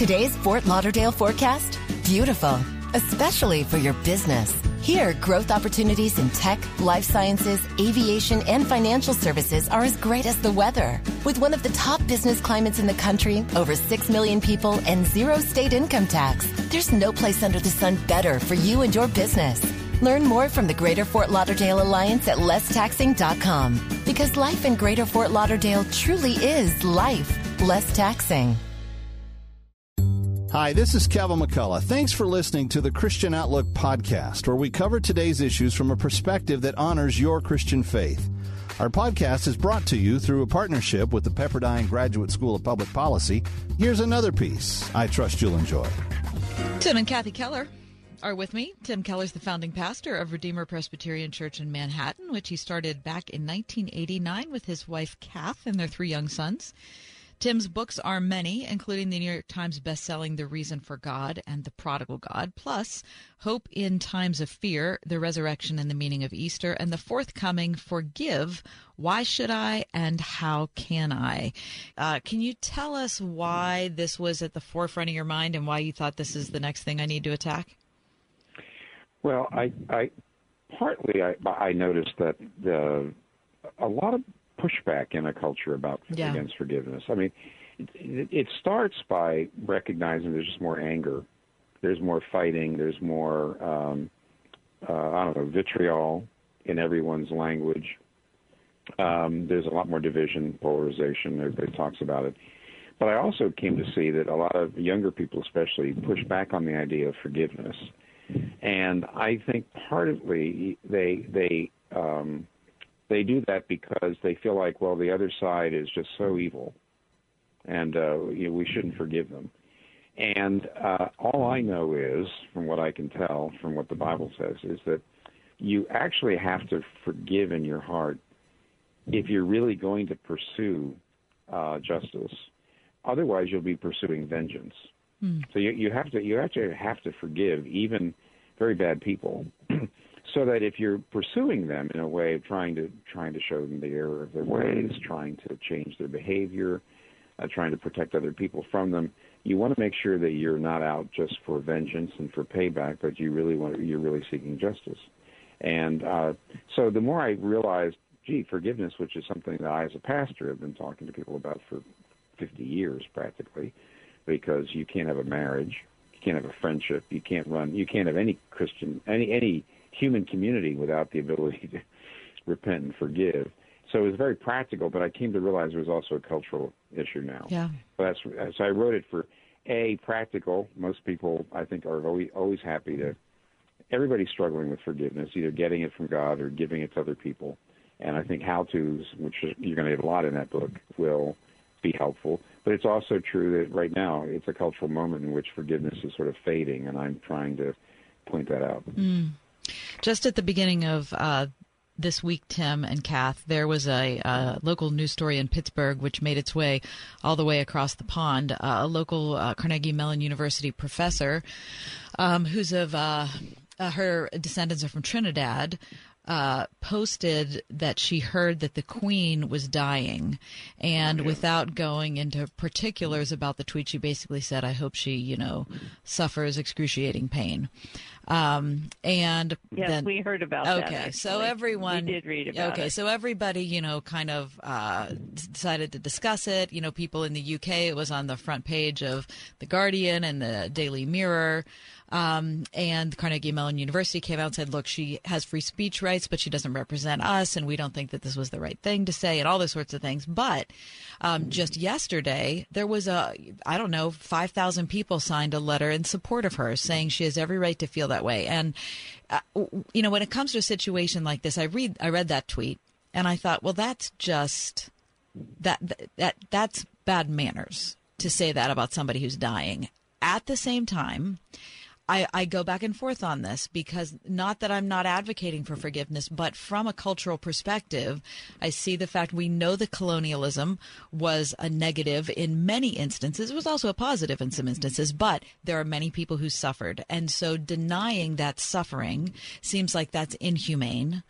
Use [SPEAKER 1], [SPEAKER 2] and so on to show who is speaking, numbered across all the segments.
[SPEAKER 1] Today's Fort Lauderdale forecast? Beautiful, especially for your business. Here, growth opportunities in tech, life sciences, aviation, and financial services are as great as the weather. With one of the top business climates in the country, over 6 million people, and zero state income tax, there's no place under the sun better for you and your business. Learn more from the Greater Fort Lauderdale Alliance at lesstaxing.com because life in Greater Fort Lauderdale truly is life less taxing.
[SPEAKER 2] Hi, this is Kevin McCullough. Thanks for listening to the Christian Outlook podcast, where we cover today's issues from a perspective that honors your Christian faith. Our podcast is brought to you through a partnership with the Pepperdine Graduate School of Public Policy. Here's another piece I trust you'll enjoy.
[SPEAKER 3] Tim and Kathy Keller are with me. Tim Keller's the founding pastor of Redeemer Presbyterian Church in Manhattan, which he started back in 1989 with his wife Kath and their three young sons. Tim's books are many, including the New York Times bestselling The Reason for God and The Prodigal God, plus Hope in Times of Fear, The Resurrection and the Meaning of Easter, and the forthcoming Forgive, Why Should I and How Can I? Uh, can you tell us why this was at the forefront of your mind and why you thought this is the next thing I need to attack?
[SPEAKER 4] Well, I, I partly I, I noticed that the, a lot of pushback in a culture about yeah. against forgiveness. I mean, it, it starts by recognizing there's just more anger, there's more fighting, there's more um, uh, I don't know vitriol in everyone's language. Um, there's a lot more division, polarization. Everybody talks about it. But I also came to see that a lot of younger people, especially, push back on the idea of forgiveness, and I think partly they they um, they do that because they feel like, well, the other side is just so evil, and uh, you know, we shouldn't forgive them. And uh, all I know is, from what I can tell, from what the Bible says, is that you actually have to forgive in your heart if you're really going to pursue uh, justice. Otherwise, you'll be pursuing vengeance. Mm. So you, you have to you actually have to forgive even very bad people so that if you're pursuing them in a way of trying to trying to show them the error of their ways, trying to change their behavior, uh, trying to protect other people from them, you want to make sure that you're not out just for vengeance and for payback, but you really want you're really seeking justice. And uh, so the more I realized, gee, forgiveness, which is something that I as a pastor have been talking to people about for 50 years practically, because you can't have a marriage, you can't have a friendship, you can't run, you can't have any Christian, any any human community without the ability to repent and forgive. So it was very practical, but I came to realize there was also a cultural issue now.
[SPEAKER 3] Yeah.
[SPEAKER 4] So that's so I wrote it for a practical. Most people, I think, are always always happy to. Everybody's struggling with forgiveness, either getting it from God or giving it to other people. And I think how tos, which you're going to get a lot in that book, will be helpful. But it's also true that right now it's a cultural moment in which forgiveness is sort of fading, and I'm trying to point that out.
[SPEAKER 3] Mm. Just at the beginning of uh, this week, Tim and Kath, there was a, local news story in Pittsburgh which made its way all the way across the pond. Uh, a local uh, Carnegie Mellon University professor, um, who's of uh, uh, her descendants are from Trinidad, uh, posted that she heard that the Queen was dying, and without going into particulars about the tweet, she basically said, "I hope she, you know, suffers excruciating pain." Um, and
[SPEAKER 5] yes,
[SPEAKER 3] then,
[SPEAKER 5] we heard about
[SPEAKER 3] okay,
[SPEAKER 5] that. Okay,
[SPEAKER 3] so everyone
[SPEAKER 5] we did read about
[SPEAKER 3] okay,
[SPEAKER 5] it.
[SPEAKER 3] so everybody, you know, kind of uh, decided to discuss it. You know, people in the UK, it was on the front page of the Guardian and the Daily Mirror. Um, and Carnegie Mellon University came out and said, look, she has free speech rights, but she doesn't represent us, and we don't think that this was the right thing to say, and all those sorts of things. But um, just yesterday, there was a, I don't know, 5,000 people signed a letter in support of her saying she has every right to feel that way. And, uh, you know, when it comes to a situation like this, I read, I read that tweet and I thought, well, that's just, that, that, that's bad manners to say that about somebody who's dying. At the same time, I, I go back and forth on this because not that I'm not advocating for forgiveness, but from a cultural perspective, I see the fact we know that colonialism was a negative in many instances. It was also a positive in some instances, but there are many people who suffered. And so denying that suffering seems like that's inhumane.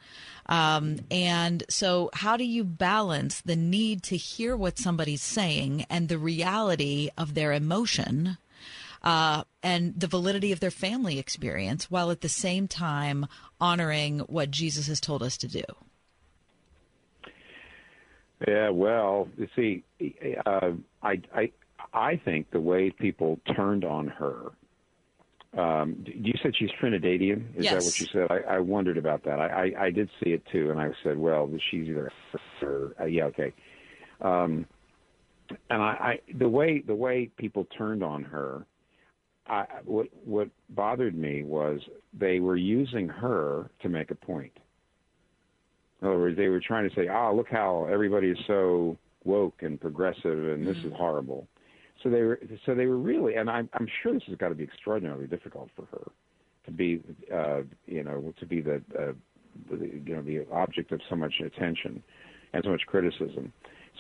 [SPEAKER 3] Um, and so, how do you balance the need to hear what somebody's saying and the reality of their emotion? Uh, and the validity of their family experience, while at the same time honoring what Jesus has told us to do.
[SPEAKER 4] Yeah, well, you see, uh, I, I, I think the way people turned on her. Um, you said she's Trinidadian. Is
[SPEAKER 3] yes.
[SPEAKER 4] that what you said? I, I wondered about that. I, I, I did see it too, and I said, well, she's either. Or, uh, yeah, okay. Um, and I, I, the way the way people turned on her, I, what what bothered me was they were using her to make a point. In other words, they were trying to say, "Ah, look how everybody is so woke and progressive, and this mm-hmm. is horrible." So they were, so they were really, and I'm, I'm sure this has got to be extraordinarily difficult for her to be, uh, you know, to be the, uh, the, you know, the object of so much attention and so much criticism.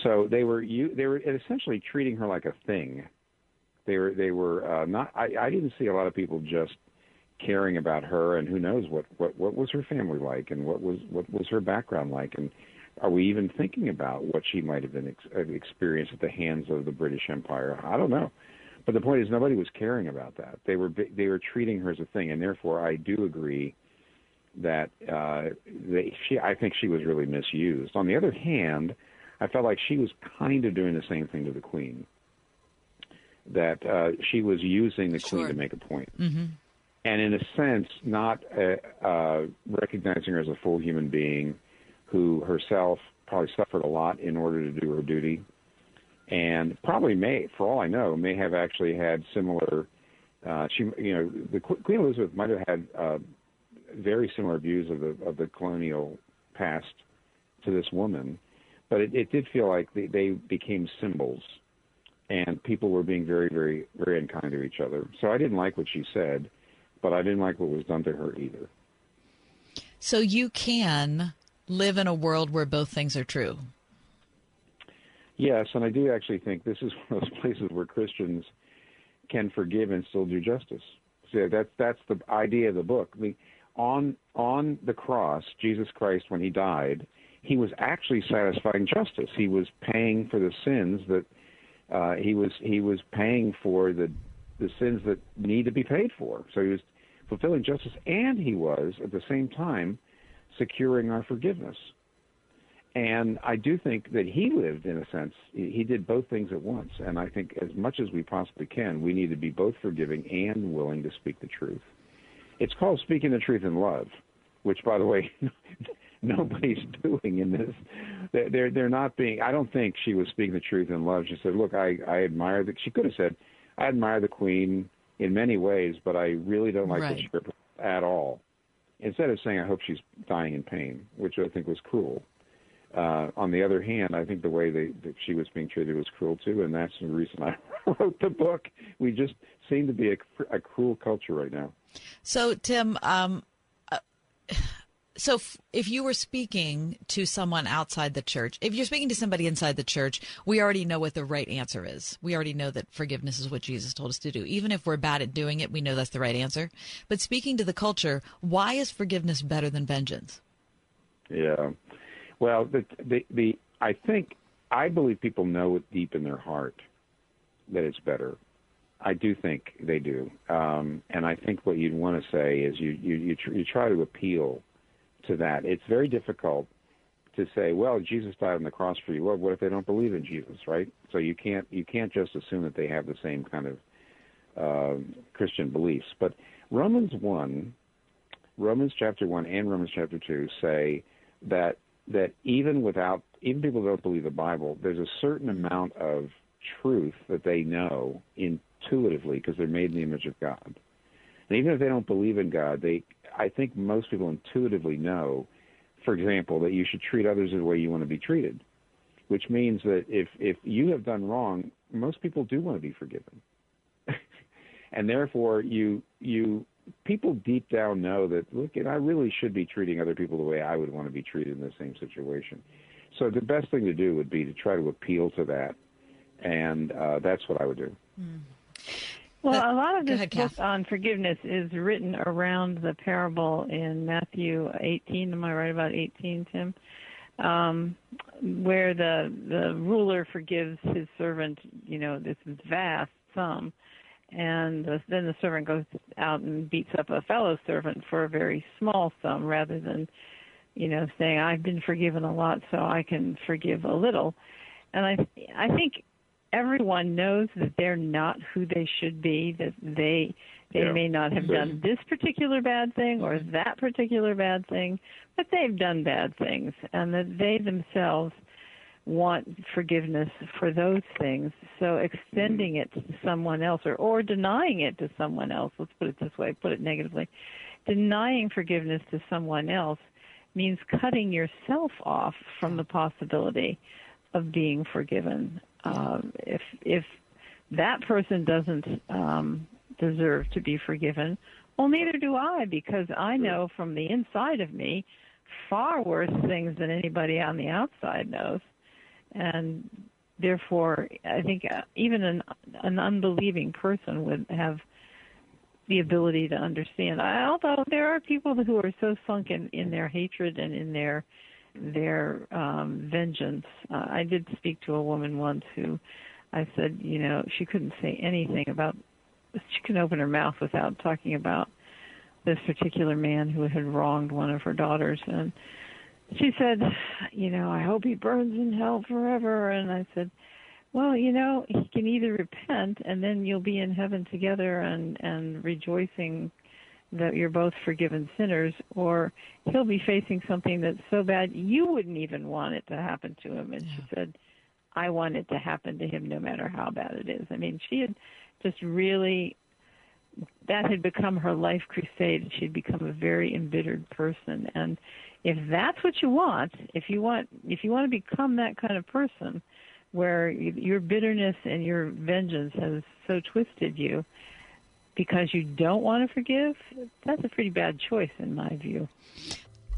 [SPEAKER 4] So they were, you, they were essentially treating her like a thing. They were, they were uh, not. I, I didn't see a lot of people just caring about her, and who knows what, what, what was her family like, and what was, what was her background like, and are we even thinking about what she might have been ex- uh, experienced at the hands of the British Empire? I don't know. But the point is, nobody was caring about that. They were they were treating her as a thing, and therefore, I do agree that uh, they, she. I think she was really misused. On the other hand, I felt like she was kind of doing the same thing to the Queen. That uh, she was using the sure. Queen to make a point.
[SPEAKER 3] Mm-hmm.
[SPEAKER 4] and in a sense, not uh, uh, recognizing her as a full human being who herself probably suffered a lot in order to do her duty, and probably may, for all I know, may have actually had similar. Uh, she, you know, the Queen Elizabeth might have had uh, very similar views of the of the colonial past to this woman, but it, it did feel like they, they became symbols, and people were being very, very, very unkind to each other. So I didn't like what she said, but I didn't like what was done to her either.
[SPEAKER 3] So you can live in a world where both things are true.
[SPEAKER 4] Yes, and I do actually think this is one of those places where Christians can forgive and still do justice. So that's that's the idea of the book. I mean, on on the cross, Jesus Christ, when he died, he was actually satisfying justice. He was paying for the sins that uh, he was he was paying for the the sins that need to be paid for. So he was fulfilling justice, and he was at the same time securing our forgiveness. And I do think that he lived, in a sense, he did both things at once. And I think as much as we possibly can, we need to be both forgiving and willing to speak the truth. It's called speaking the truth in love, which, by the way, nobody's doing in this. They're they're not being. I don't think she was speaking the truth in love. She said, "Look, I I admire the." She could have said, "I admire the Queen in many ways, but I really don't like right. the script at all." instead of saying, I hope she's dying in pain, which I think was cruel. Uh, on the other hand, I think the way they, that she was being treated was cruel too, and that's the reason I wrote the book. We just seem to be a, a cruel culture right now.
[SPEAKER 3] So, Tim, um, uh, so f- if you were speaking to someone outside the church, if you're speaking to somebody inside the church, we already know what the right answer is. We already know that forgiveness is what Jesus told us to do. Even if we're bad at doing it, we know that's the right answer. But speaking to the culture, why is forgiveness better than vengeance?
[SPEAKER 4] Yeah. Well, the the, the I think I believe people know it deep in their heart that it's better. I do think they do, um, and I think what you'd want to say is you you you, tr- you try to appeal to that. It's very difficult to say, well, Jesus died on the cross for you. Well, what if they don't believe in Jesus, right? So you can't you can't just assume that they have the same kind of uh, Christian beliefs. But Romans one, Romans chapter one, and Romans chapter two say that that even without even people who don't believe the Bible, there's a certain amount of truth that they know intuitively because they're made in the image of God. And even if they don't believe in God, they I think most people intuitively know, for example, that you should treat others the way you want to be treated, which means that if if you have done wrong, most people do want to be forgiven, and therefore you you people deep down know that look, and I really should be treating other people the way I would want to be treated in the same situation. So the best thing to do would be to try to appeal to that, and uh, that's what I would do.
[SPEAKER 3] Mm.
[SPEAKER 5] Well, a lot of this ahead, book Kath. on forgiveness is written around the parable in Matthew 18. Am I right about 18, Tim? Um, where the the ruler forgives his servant, you know, this vast sum, and the, then the servant goes out and beats up a fellow servant for a very small sum rather than you know saying I've been forgiven a lot so I can forgive a little and I I think everyone knows that they're not who they should be that they they yeah. may not have done this particular bad thing or that particular bad thing but they've done bad things and that they themselves want forgiveness for those things. So extending it to someone else or, or denying it to someone else, let's put it this way, put it negatively, denying forgiveness to someone else means cutting yourself off from the possibility of being forgiven. Um, if if that person doesn't um, deserve to be forgiven, well, neither do I, because I know from the inside of me far worse things than anybody on the outside knows. And therefore, I think uh, even an an unbelieving person would have the ability to understand. I, although there are people who are so sunk in, in their hatred and in their their um, vengeance. Uh, I did speak to a woman once who I said, you know, she couldn't say anything about. She couldn't open her mouth without talking about this particular man who had wronged one of her daughters, and she said, you know, I hope he burns in hell forever. And I said, well, you know, he can either repent and then you'll be in heaven together and and rejoicing that you're both forgiven sinners, or he'll be facing something that's so bad you wouldn't even want it to happen to him. And she said, I want it to happen to him no matter how bad it is. I mean, she had just really that had become her life crusade. She'd become a very embittered person and if that's what you want, if you want if you want to become that kind of person where your bitterness and your vengeance has so twisted you because you don't want to forgive, that's a pretty bad choice in my view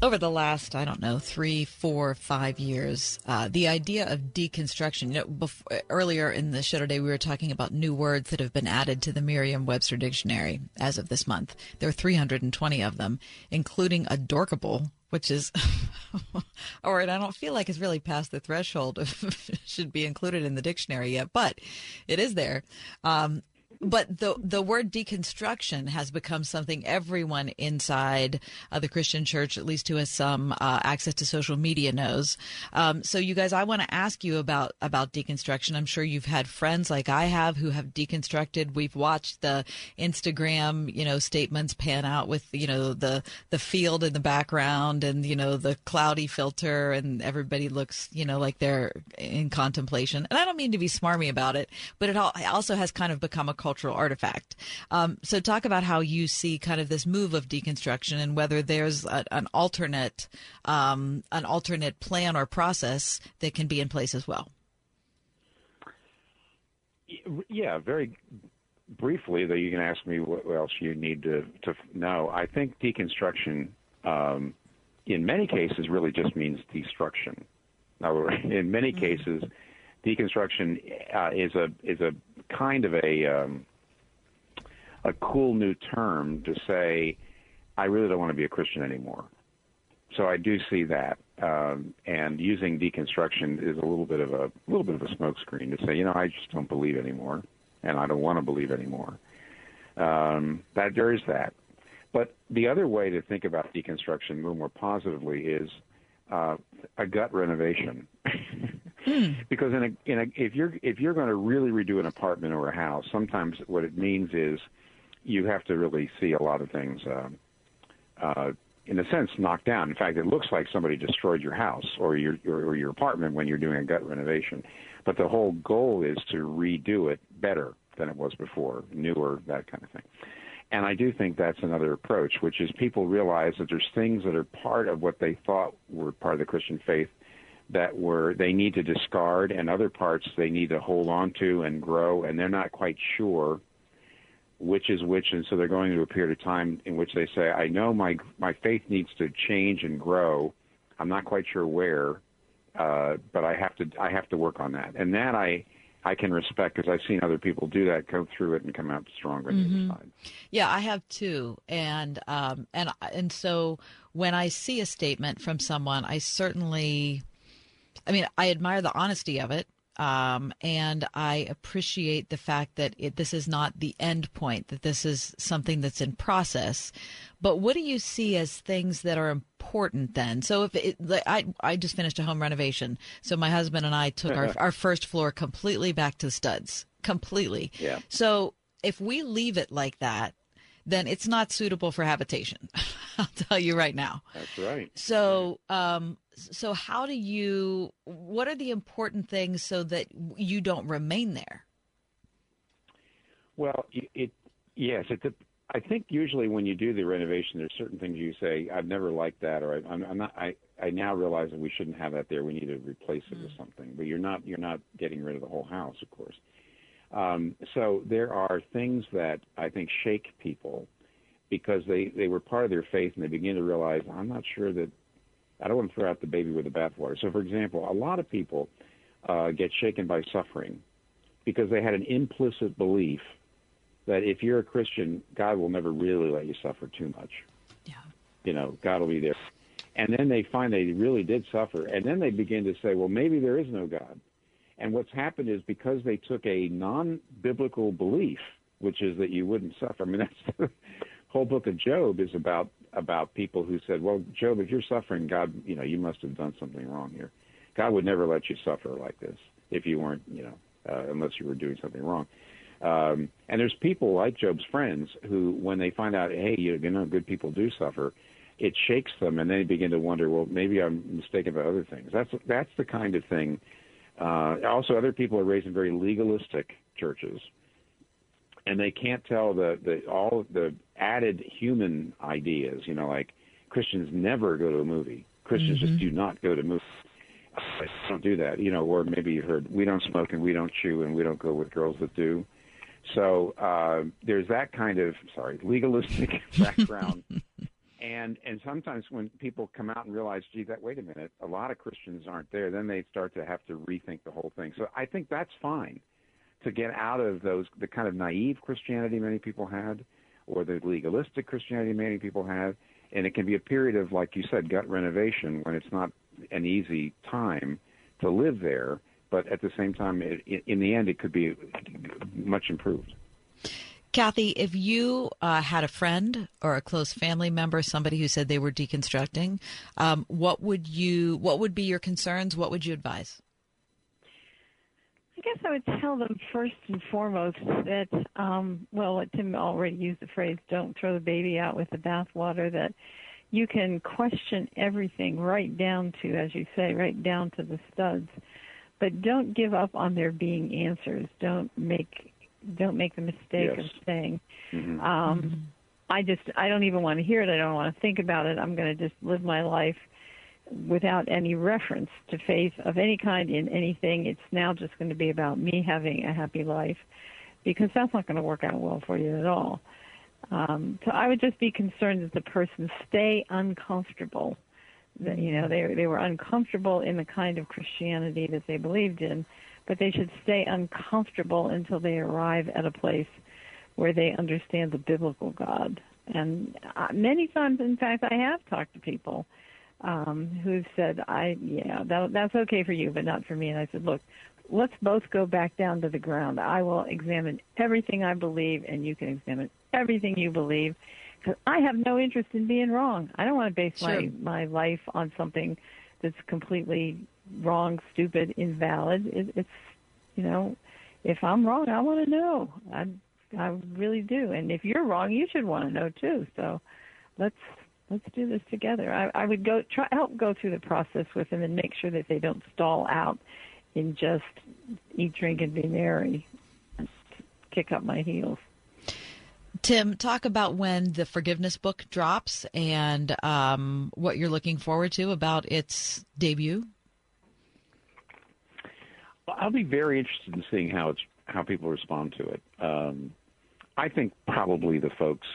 [SPEAKER 3] over the last, I don't know, three, four, five years, uh, the idea of deconstruction. You know, before, earlier in the show today, we were talking about new words that have been added to the Merriam-Webster dictionary as of this month. There are 320 of them, including adorkable, which is a word I don't feel like it's really past the threshold of should be included in the dictionary yet, but it is there. Um, but the the word deconstruction has become something everyone inside uh, the Christian church, at least who has some uh, access to social media, knows. Um, so, you guys, I want to ask you about about deconstruction. I'm sure you've had friends like I have who have deconstructed. We've watched the Instagram, you know, statements pan out with you know the the field in the background and you know the cloudy filter, and everybody looks you know like they're in contemplation. And I don't mean to be smarmy about it, but it all also has kind of become a culture cultural artifact. Um, so, talk about how you see kind of this move of deconstruction and whether there's a, an alternate um, an alternate plan or process that can be in place as well.
[SPEAKER 4] Yeah, very briefly, though you can ask me what else you need to to know. I think deconstruction, um, in many cases, really just means destruction. Now, in many mm-hmm. cases, deconstruction uh, is a is a kind of a um, a cool new term to say I really don't want to be a Christian anymore. So I do see that, um, and using deconstruction is a little bit of a little bit of a smokescreen to say, you know, I just don't believe anymore, and I don't want to believe anymore. Um, that there is that, but the other way to think about deconstruction a little more positively is uh, a gut renovation. Hmm. Because in a, in a, if you're if you're going to really redo an apartment or a house, sometimes what it means is you have to really see a lot of things, uh, uh, in a sense, knocked down. In fact, it looks like somebody destroyed your house or your, your or your apartment when you're doing a gut renovation. But the whole goal is to redo it better than it was before, newer, that kind of thing. And I do think that's another approach, which is people realize that there's things that are part of what they thought were part of the Christian faith that were they need to discard and other parts they need to hold on to and grow and they're not quite sure which is which and so they're going through a period of time in which they say i know my my faith needs to change and grow i'm not quite sure where uh, but i have to i have to work on that and that i I can respect because I've seen other people do that, go through it, and come out stronger mm-hmm. the other side.
[SPEAKER 3] Yeah, I have too, and um, and and so when I see a statement from someone, I certainly I mean, I admire the honesty of it. Um, and I appreciate the fact that it, this is not the end point, that this is something that's in process. But what do you see as things that are important then? So if it, I, I just finished a home renovation. So my husband and I took our, our first floor completely back to the studs, completely.
[SPEAKER 4] Yeah.
[SPEAKER 3] So if we leave it like that, then it's not suitable for habitation. I'll tell you right now.
[SPEAKER 4] That's right.
[SPEAKER 3] So, um, so how do you? What are the important things so that you don't remain there?
[SPEAKER 4] Well, it, it yes, it. I think usually when you do the renovation, there's certain things you say, "I've never liked that," or "I'm, I'm not." I I now realize that we shouldn't have that there. We need to replace it mm. with something. But you're not you're not getting rid of the whole house, of course. Um, so there are things that I think shake people because they, they were part of their faith and they begin to realize, I'm not sure that I don't want to throw out the baby with the bathwater. So, for example, a lot of people uh, get shaken by suffering because they had an implicit belief that if you're a Christian, God will never really let you suffer too much.
[SPEAKER 3] Yeah.
[SPEAKER 4] You know, God will be there. And then they find they really did suffer. And then they begin to say, well, maybe there is no God. And what's happened is because they took a non biblical belief, which is that you wouldn't suffer. I mean, that's the whole book of Job is about about people who said, "Well, Job, if you're suffering, God, you know, you must have done something wrong here. God would never let you suffer like this if you weren't, you know, uh, unless you were doing something wrong." Um, and there's people like Job's friends who, when they find out, hey, you know, good people do suffer, it shakes them, and they begin to wonder, well, maybe I'm mistaken about other things. That's that's the kind of thing uh, also, other people are raised in very legalistic churches, and they can't tell the, the all the added human ideas. You know, like Christians never go to a movie. Christians mm-hmm. just do not go to movies. I don't do that. You know, or maybe you heard we don't smoke and we don't chew and we don't go with girls that do. So uh, there's that kind of sorry legalistic background and and sometimes when people come out and realize, gee, that wait a minute, a lot of Christians aren't there, then they start to have to rethink the whole thing. So I think that's fine to get out of those the kind of naive Christianity many people had, or the legalistic Christianity many people have, and it can be a period of, like you said, gut renovation when it's not an easy time to live there, but at the same time, it, in the end, it could be much improved.
[SPEAKER 3] Kathy, if you uh, had a friend or a close family member, somebody who said they were deconstructing, um, what would you? What would be your concerns? What would you advise?
[SPEAKER 5] I guess I would tell them first and foremost that, um, well, Tim already used the phrase "don't throw the baby out with the bathwater." That you can question everything right down to, as you say, right down to the studs, but don't give up on there being answers. Don't make don't make the mistake yes. of saying, mm-hmm. Um, mm-hmm. "I just I don't even want to hear it. I don't want to think about it. I'm going to just live my life." without any reference to faith of any kind in anything. It's now just going to be about me having a happy life because that's not going to work out well for you at all. Um, so I would just be concerned that the person stay uncomfortable. That you know they they were uncomfortable in the kind of Christianity that they believed in, but they should stay uncomfortable until they arrive at a place where they understand the biblical God. And uh, many times, in fact, I have talked to people um, who've said, "I, yeah, that, that's okay for you, but not for me." And I said, "Look, let's both go back down to the ground. I will examine everything I believe, and you can examine everything you believe." Because I have no interest in being wrong. I don't want to base sure. my my life on something that's completely wrong, stupid, invalid. It, it's you know, if I'm wrong, I want to know. I I really do. And if you're wrong, you should want to know too. So let's let's do this together. I, I would go try help go through the process with them and make sure that they don't stall out in just eat, drink, and be merry, and kick up my heels.
[SPEAKER 3] Tim, talk about when the forgiveness book drops and um, what you're looking forward to about its debut.
[SPEAKER 4] I'll be very interested in seeing how it's how people respond to it. Um, I think probably the folks.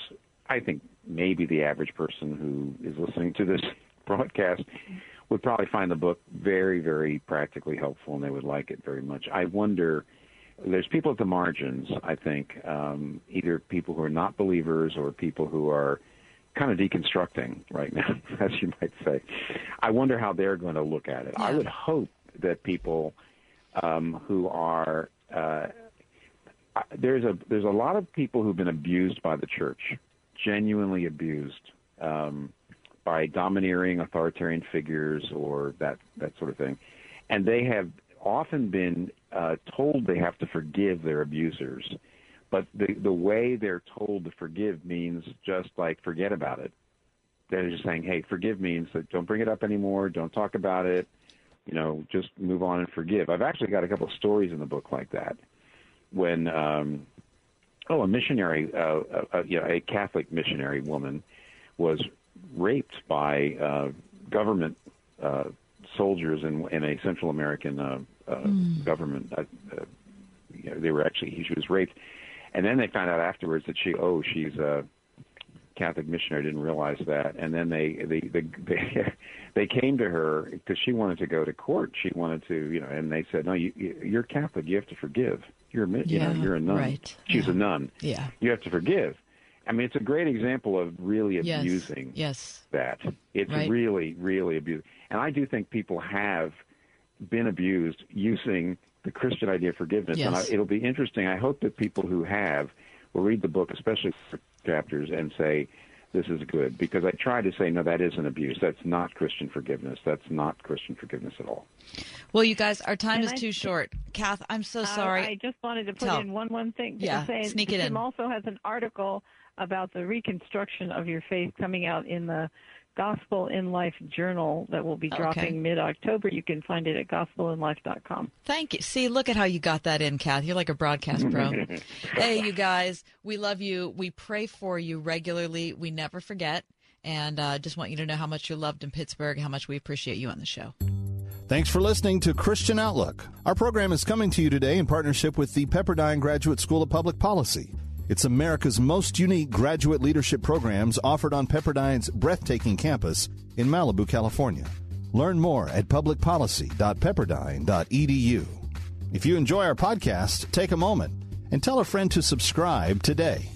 [SPEAKER 4] I think maybe the average person who is listening to this broadcast would probably find the book very, very practically helpful, and they would like it very much. I wonder. There's people at the margins. I think um, either people who are not believers or people who are kind of deconstructing right now, as you might say. I wonder how they're going to look at it. Yeah. I would hope that people um, who are uh, there's a there's a lot of people who've been abused by the church, genuinely abused um, by domineering authoritarian figures or that that sort of thing, and they have often been uh, told they have to forgive their abusers, but the the way they're told to forgive means just like forget about it. They're just saying, "Hey, forgive means that don't bring it up anymore, don't talk about it, you know, just move on and forgive." I've actually got a couple of stories in the book like that. When um, oh, a missionary, uh, a, you know, a Catholic missionary woman was raped by uh, government uh, soldiers in, in a Central American uh, uh, mm. government. Uh, uh, you know, they were actually she was raped, and then they found out afterwards that she oh she's a Catholic missionary. Didn't realize that, and then they they they they, they came to her because she wanted to go to court. She wanted to you know, and they said no, you you're Catholic. You have to forgive. You're a you yeah, know you're a nun.
[SPEAKER 3] Right.
[SPEAKER 4] She's
[SPEAKER 3] yeah.
[SPEAKER 4] a nun.
[SPEAKER 3] Yeah.
[SPEAKER 4] You have to forgive. I mean, it's a great example of really abusing
[SPEAKER 3] yes.
[SPEAKER 4] that. It's
[SPEAKER 3] right.
[SPEAKER 4] really, really abusing. And I do think people have been abused using the Christian idea of forgiveness.
[SPEAKER 3] Yes.
[SPEAKER 4] And I, it'll be interesting. I hope that people who have will read the book, especially chapters, and say, this is good. Because I try to say, no, that isn't abuse. That's not Christian forgiveness. That's not Christian forgiveness at all.
[SPEAKER 3] Well, you guys, our time
[SPEAKER 5] and
[SPEAKER 3] is
[SPEAKER 5] I,
[SPEAKER 3] too short. Kath, I'm so uh, sorry.
[SPEAKER 5] I just wanted to put
[SPEAKER 3] Tell.
[SPEAKER 5] in one one thing.
[SPEAKER 3] Yeah,
[SPEAKER 5] say,
[SPEAKER 3] sneak it
[SPEAKER 5] Tim
[SPEAKER 3] in.
[SPEAKER 5] also has an article about the reconstruction of your faith coming out in the Gospel in Life journal that will be dropping
[SPEAKER 3] Okay.
[SPEAKER 5] mid October. You can find it at gospelinlife.com.
[SPEAKER 3] Thank you. See, look at how you got that in, Kath. You're like a broadcast pro. hey, you guys, we love you. We pray for you regularly. We never forget. And uh, just want you to know how much you're loved in Pittsburgh, how much we appreciate you on the show.
[SPEAKER 2] Thanks for listening to Christian Outlook. Our program is coming to you today in partnership with the Pepperdine Graduate School of Public Policy. It's America's most unique graduate leadership programs offered on Pepperdine's breathtaking campus in Malibu, California. Learn more at publicpolicy.pepperdine.edu. If you enjoy our podcast, take a moment and tell a friend to subscribe today.